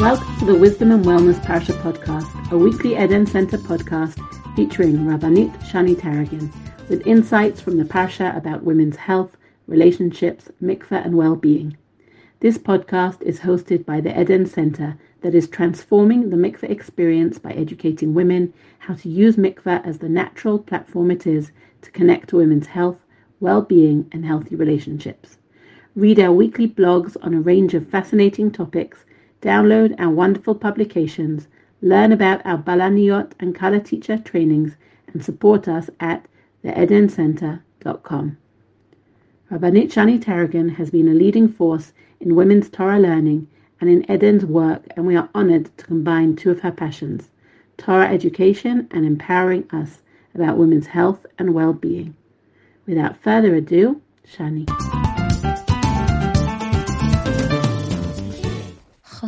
Welcome to the Wisdom and Wellness Parsha podcast, a weekly Eden Center podcast featuring Rabbanit Shani Taragin, with insights from the Parsha about women's health, relationships, mikveh, and well-being. This podcast is hosted by the Eden Center that is transforming the mikveh experience by educating women how to use mikveh as the natural platform it is to connect to women's health, well-being, and healthy relationships. Read our weekly blogs on a range of fascinating topics download our wonderful publications, learn about our Balaniot and Kallah Teacher trainings, and support us at theedencenter.com. Rabbanit Shani Taragin has been a leading force in women's Torah learning and in Eden's work, and we are honored to combine two of her passions, Torah education and empowering us about women's health and well-being. Without further ado, Shani.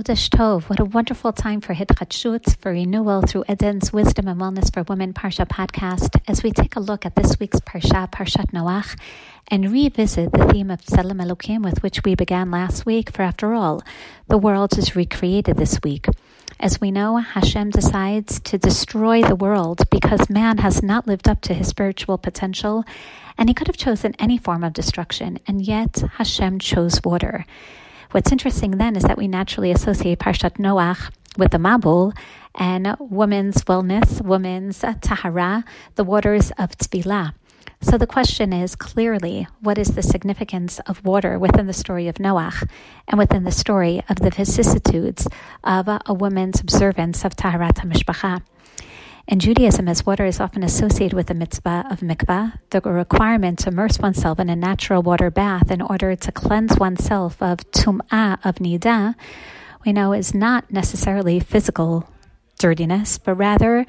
Chodesh Tov, what a wonderful time for Hitchadshut, for renewal through Eden's Wisdom and Wellness for Women Parsha podcast, as we take a look at this week's Parsha, Parshat Noach, and revisit the theme of Tzelem Elokim with which we began last week, for after all, the world is recreated this week. As we know, Hashem decides to destroy the world because man has not lived up to his spiritual potential, and he could have chosen any form of destruction, and yet Hashem chose water. What's interesting then is that we naturally associate Parshat Noach with the Mabul and women's wellness, women's tahara, the waters of Tvilah. So the question is clearly, what is the significance of water within the story of Noach and within the story of the vicissitudes of a woman's observance of Taharat HaMishpacha? In Judaism, as water is often associated with the mitzvah of mikvah, the requirement to immerse oneself in a natural water bath in order to cleanse oneself of tum'ah, of nida, we know is not necessarily physical dirtiness, but rather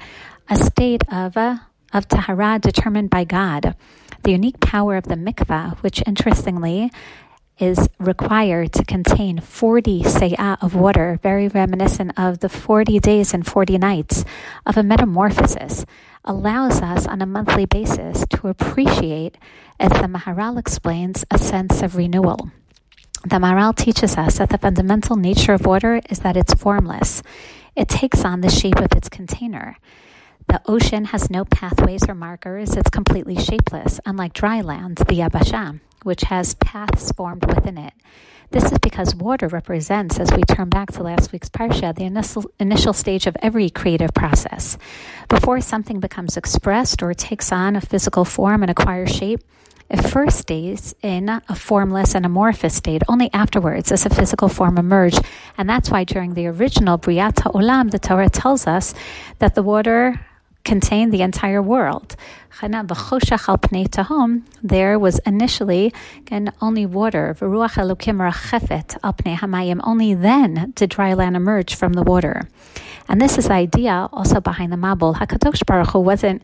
a state of, uh, of tahara determined by God. The unique power of the mikvah, which interestingly is required to contain 40 se'ah of water, very reminiscent of the 40 days and 40 nights of a metamorphosis, allows us on a monthly basis to appreciate, as the Maharal explains, a sense of renewal. The Maharal teaches us that the fundamental nature of water is that it's formless. It takes on the shape of its container. The ocean has no pathways or markers. It's completely shapeless, unlike dry lands, the Yabashah, which has paths formed within it. This is because water represents, as we turn back to last week's Parsha, the initial, stage of every creative process. Before something becomes expressed or takes on a physical form and acquires shape, it first stays in a formless and amorphous state. Only afterwards does a physical form emerge. And that's why during the original Briat HaOlam, the Torah tells us that the water contained the entire world. There was initially again, only water. Only then did dry land emerge from the water. And this is the idea also behind the Mabul. HaKadosh Baruch Hu wasn't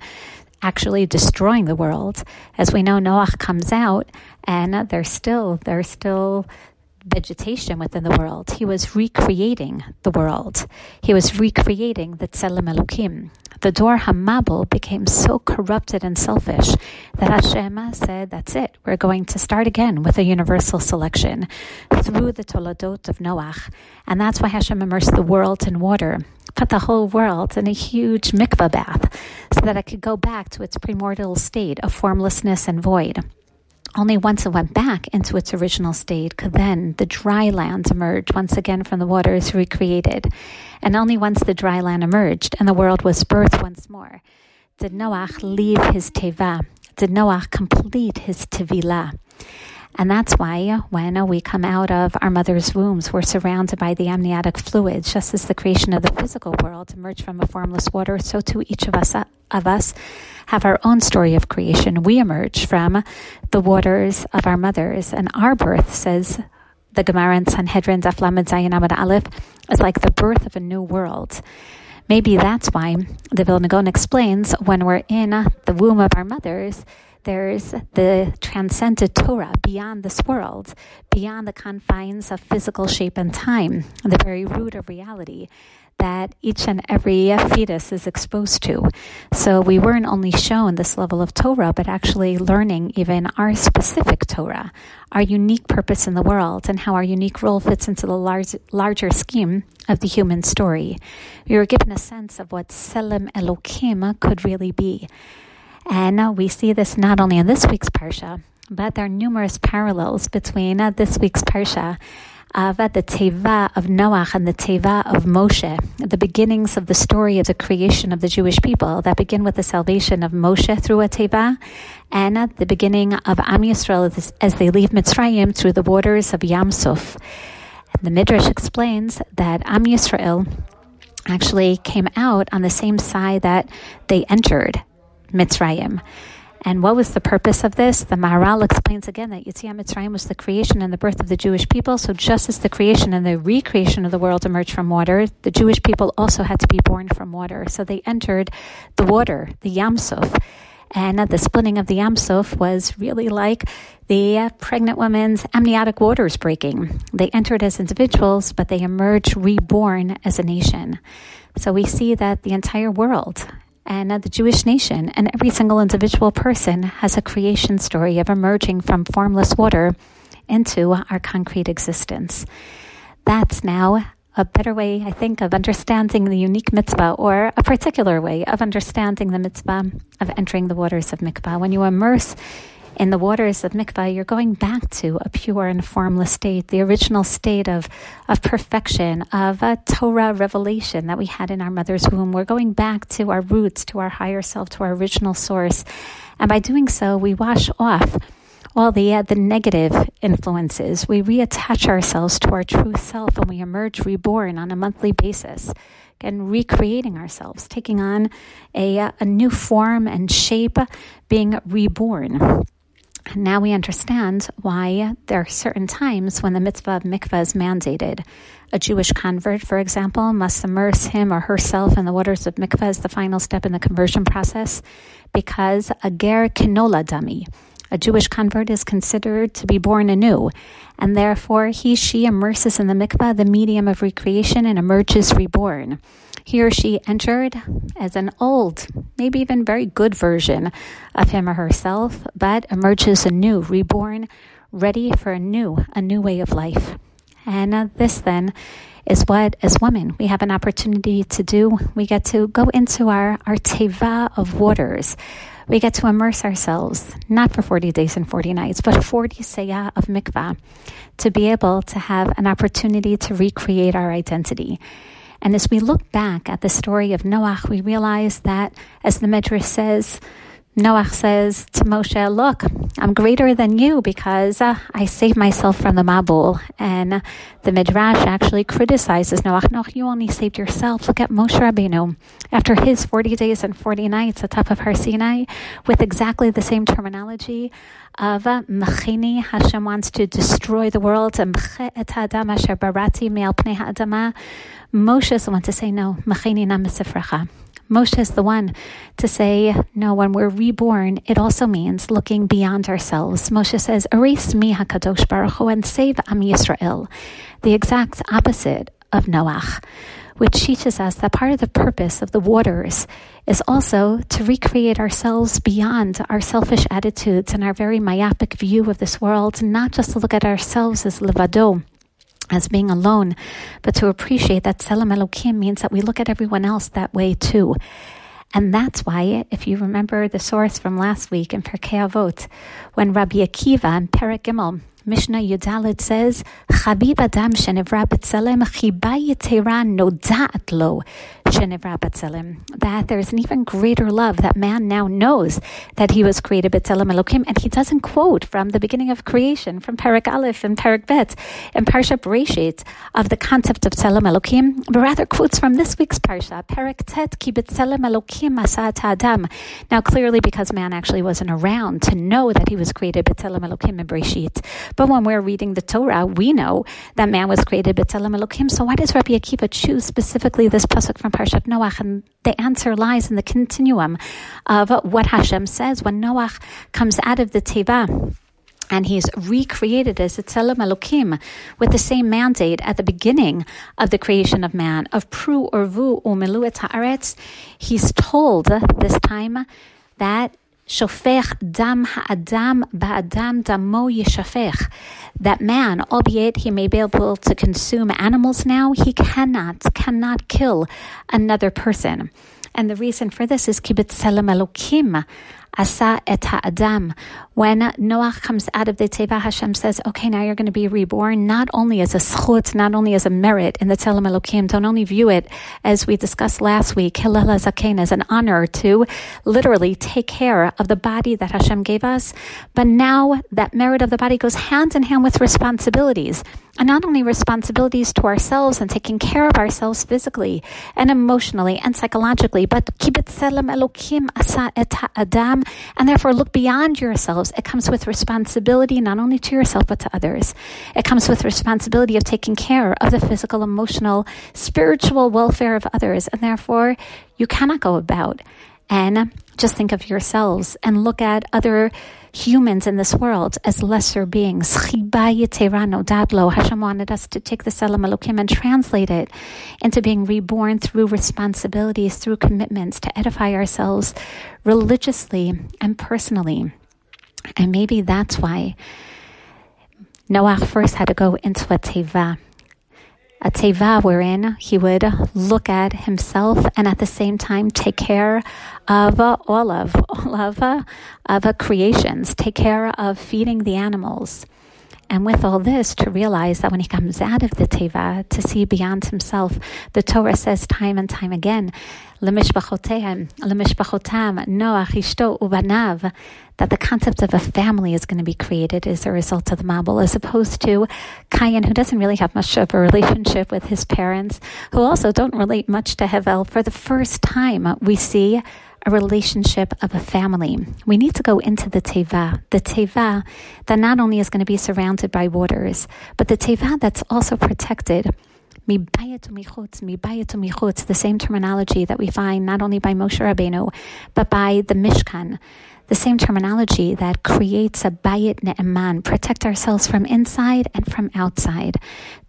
actually destroying the world. As we know, Noach comes out and there's still, there's still vegetation within the world. He was recreating the world. He was recreating the Tzelem Elokim. The Dor HaMabul became so corrupted and selfish that Hashem said, that's it. We're going to start again with a universal selection through the Toladot of Noach. And that's why Hashem immersed the world in water put the whole world in a huge mikvah bath so that it could go back to its primordial state of formlessness and void. Only once it went back into its original state could then the dry land emerge once again from the waters recreated. And only once the dry land emerged and the world was birthed once more did Noach leave his teva, did Noach complete his tevilah. And that's why when we come out of our mother's wombs, we're surrounded by the amniotic fluids, just as the creation of the physical world emerged from a formless water, so too each of us of us have our own story of creation. We emerge from the waters of our mothers, and our birth says the Gemara in Sanhedrin Daf Zayin Amud Aleph is like the birth of a new world. Maybe that's why the Vilna Gaon explains when we're in the womb of our mothers There's the transcendent Torah beyond this world, beyond the confines of physical shape and time, the very root of reality that each and every fetus is exposed to. So we weren't only shown this level of Torah, but actually learning even our specific Torah, our unique purpose in the world, and how our unique role fits into the large, larger scheme of the human story. We were given a sense of what Tzelem Elokim could really be. And uh, we see this not only in this week's Parsha, but there are numerous parallels between uh, this week's Parsha of uh, the Teva of Noach and the Teva of Moshe, the beginnings of the story of the creation of the Jewish people that begin with the salvation of Moshe through a Teva, and uh, the beginning of Am Yisrael as they leave Mitzrayim through the waters of Yam Suf. The Midrash explains that Am Yisrael actually came out on the same side that they entered Mitzrayim. And what was the purpose of this? The Maharal explains again that Yetziat Mitzrayim was the creation and the birth of the Jewish people. So just as the creation and the recreation of the world emerged from water, the Jewish people also had to be born from water. So they entered the water, the Yamsuf. And the splitting of the Yamsuf was really like the pregnant woman's amniotic waters breaking. They entered as individuals, but they emerged reborn as a nation. So we see that the entire world and the Jewish nation, and every single individual person has a creation story of emerging from formless water into our concrete existence. That's now a better way, I think, of understanding the unique mitzvah or a particular way of understanding the mitzvah of entering the waters of mikvah. When you immerse in the waters of mikvah, you're going back to a pure and formless state, the original state of, of perfection, of a Torah revelation that we had in our mother's womb. We're going back to our roots, to our higher self, to our original source. And by doing so, we wash off all the, uh, the negative influences. We reattach ourselves to our true self and we emerge reborn on a monthly basis and recreating ourselves, taking on a, uh, a new form and shape, being reborn now we understand why there are certain times when the mitzvah of mikvah is mandated. A Jewish convert, for example, must immerse him or herself in the waters of mikvah as the final step in the conversion process because a ger kinola dami, a Jewish convert is considered to be born anew, and therefore he, she immerses in the mikvah, the medium of recreation, and emerges reborn. He or she entered as an old, maybe even very good version of him or herself, but emerges anew, reborn, ready for a new, a new way of life. And uh, this then is what, as women, we have an opportunity to do. We get to go into our, our teva of waters. We get to immerse ourselves, not for 40 days and 40 nights, but 40 seyah of mikvah, to be able to have an opportunity to recreate our identity. And as we look back at the story of Noach, we realize that, as the Midrash says, Noach says to Moshe, Look, I'm greater than you because uh, I saved myself from the Mabul. And the Midrash actually criticizes Noach. No, you only saved yourself. Look at Moshe Rabbeinu. After his 40 days and 40 nights atop of Har Sinai, with exactly the same terminology of uh, Mechini, Hashem wants to destroy the world. Moshe is the one to say, No, Mechini na Moshe is the one to say, no, when we're reborn, it also means looking beyond ourselves. Moshe says, erase me, HaKadosh Baruch Hu, and save Am Yisrael. The exact opposite of Noach, which teaches us that part of the purpose of the waters is also to recreate ourselves beyond our selfish attitudes and our very myopic view of this world, not just to look at ourselves as levado, as being alone, but to appreciate that Tselem Elokim means that we look at everyone else that way too. And that's why, if you remember the source from last week in Pirkei Avot, when Rabbi Akiva in Perek Gimel Mishnah Yud Dalet says, Chabib Adam Shenivra B'Tselem Chiba Yitera Noda'at Lo Shenivra B'Tselem. That there is an even greater love that man now knows that he was created B'Tselem Elokim, and he doesn't quote from the beginning of creation, from Perek Aleph and Perek Bet, and Parsha Bereshit of the concept of Tselem Elokim, but rather quotes from this week's Parsha, Perek Tet Ki B'Tselem Elokim Asat Adam. Now clearly because man actually wasn't around to know that he was created B'Tselem Elokim in Bereshit, But when we're reading the Torah, we know that man was created b'tzelem Elokim. So why does Rabbi Akiva choose specifically this pasuk from Parshat Noach? And the answer lies in the continuum of what Hashem says when Noach comes out of the Teva and he's recreated as a Tzelem Elokim with the same mandate at the beginning of the creation of man of Pru Urvu Umelu et Haaretz. He's told this time that Shofech dam ha'adam ba'adam damo yishafech. That man, albeit he may be able to consume animals now, he cannot, cannot kill another person. And the reason for this is ki b'tzelem elokim asa et ha'adam. When Noach comes out of the Teva, Hashem says, okay, now you're going to be reborn, not only as a zchut, not only as a merit in the Tzelem Elokim, don't only view it, as we discussed last week, Hillel Zaken, as an honor to literally take care of the body that Hashem gave us, but now that merit of the body goes hand in hand with responsibilities and not only responsibilities to ourselves and taking care of ourselves physically and emotionally and psychologically, but kibbutz elokim asa et adam, and therefore look beyond yourselves. It comes with responsibility not only to yourself but to others. It comes with responsibility of taking care of the physical, emotional, spiritual welfare of others, and therefore you cannot go about and just think of yourselves and look at other humans in this world as lesser beings. Hashem wanted us to take the Tzelem Elokim and translate it into being reborn through responsibilities, through commitments to edify ourselves religiously and personally. And maybe that's why Noah first had to go into a teva a teva wherein he would look at himself and at the same time take care of all of all of, of creations, take care of feeding the animals. And with all this, to realize that when he comes out of the Teva, to see beyond himself, the Torah says time and time again, that the concept of a family is going to be created as a result of the Mabul, as opposed to Cain, who doesn't really have much of a relationship with his parents, who also don't relate much to Hevel. For the first time, we see a relationship of a family. We need to go into the teva, the teva that not only is going to be surrounded by waters, but the teva that's also protected. The same terminology that we find not only by Moshe Rabbeinu, but by the Mishkan the same terminology that creates a bayit ne'eman, protect ourselves from inside and from outside,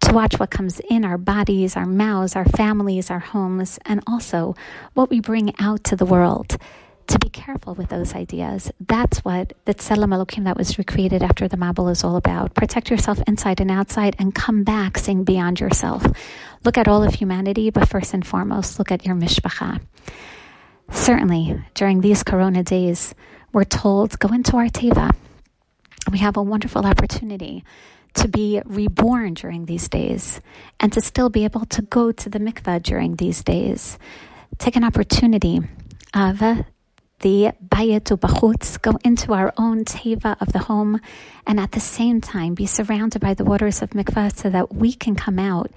to watch what comes in our bodies, our mouths, our families, our homes, and also what we bring out to the world. To be careful with those ideas. That's what the Tzelem Elokim that was recreated after the Mabul is all about. Protect yourself inside and outside and come back seeing beyond yourself. Look at all of humanity, but first and foremost, look at your mishpacha. Certainly, during these corona days, we're told, go into our teva. We have a wonderful opportunity to be reborn during these days and to still be able to go to the mikveh during these days. Take an opportunity of the bayetu bachutz, go into our own teva of the home, and at the same time be surrounded by the waters of mikveh so that we can come out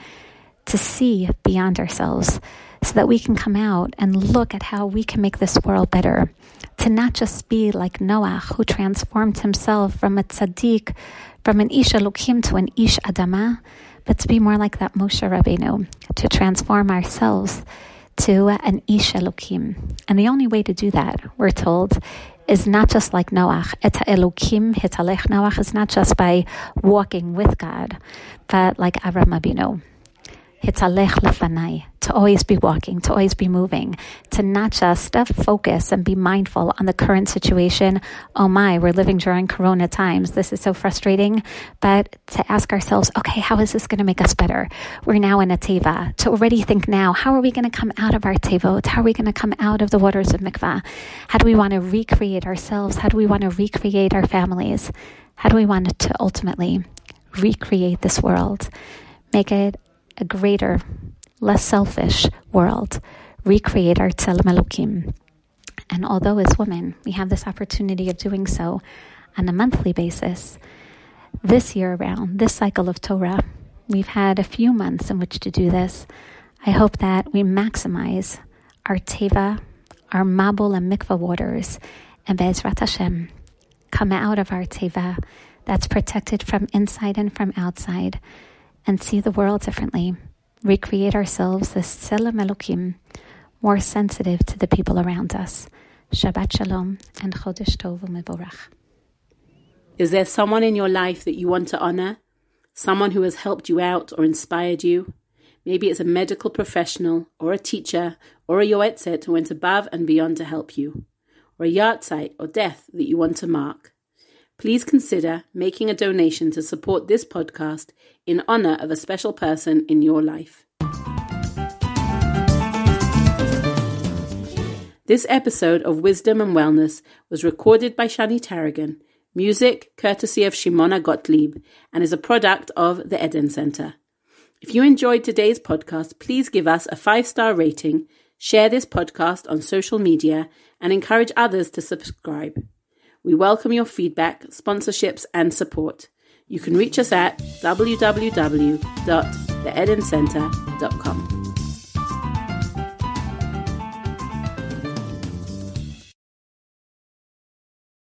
to see beyond ourselves, so that we can come out and look at how we can make this world better to not just be like Noach, who transformed himself from a tzaddik, from an ish elokim to an ish adama, but to be more like that Moshe Rabbeinu, to transform ourselves to an ish elokim. And the only way to do that, we're told, is not just like Noach. Et elokim hitalech Noach is not just by walking with God, but like Avram Abinu hitzalech lefanai, to always be walking, to always be moving, to not just focus and be mindful on the current situation. Oh my, we're living during corona times. This is so frustrating. But to ask ourselves, okay, how is this going to make us better? We're now in a teva. To already think now, how are we going to come out of our tevot? How are we going to come out of the waters of mikvah? How do we want to recreate ourselves? How do we want to recreate our families? How do we want to ultimately recreate this world? Make it a greater, less selfish world, recreate our Tzelem Elokim. And although as women we have this opportunity of doing so on a monthly basis, this year around, this cycle of Torah, we've had a few months in which to do this. I hope that we maximize our Teva, our Mabul and Mikvah waters, and Be'ezrat Hashem, come out of our Teva that's protected from inside and from outside, and see the world differently, recreate ourselves as Tselem Elokim, more sensitive to the people around us. Shabbat Shalom and Chodesh Tov Mevorach. Is there someone in your life that you want to honor? Someone who has helped you out or inspired you? Maybe it's a medical professional or a teacher or a yoetzet who went above and beyond to help you, or a yahrzeit or death that you want to mark. Please consider making a donation to support this podcast in honor of a special person in your life. This episode of Wisdom and Wellness was recorded by Shani Taragin Music courtesy of Shimona Gottlieb and is a product of the Eden Center. If you enjoyed today's podcast, please give us a five star rating, share this podcast on social media, and encourage others to subscribe. We welcome your feedback, sponsorships, and support. You can reach us at www.theedencenter.com.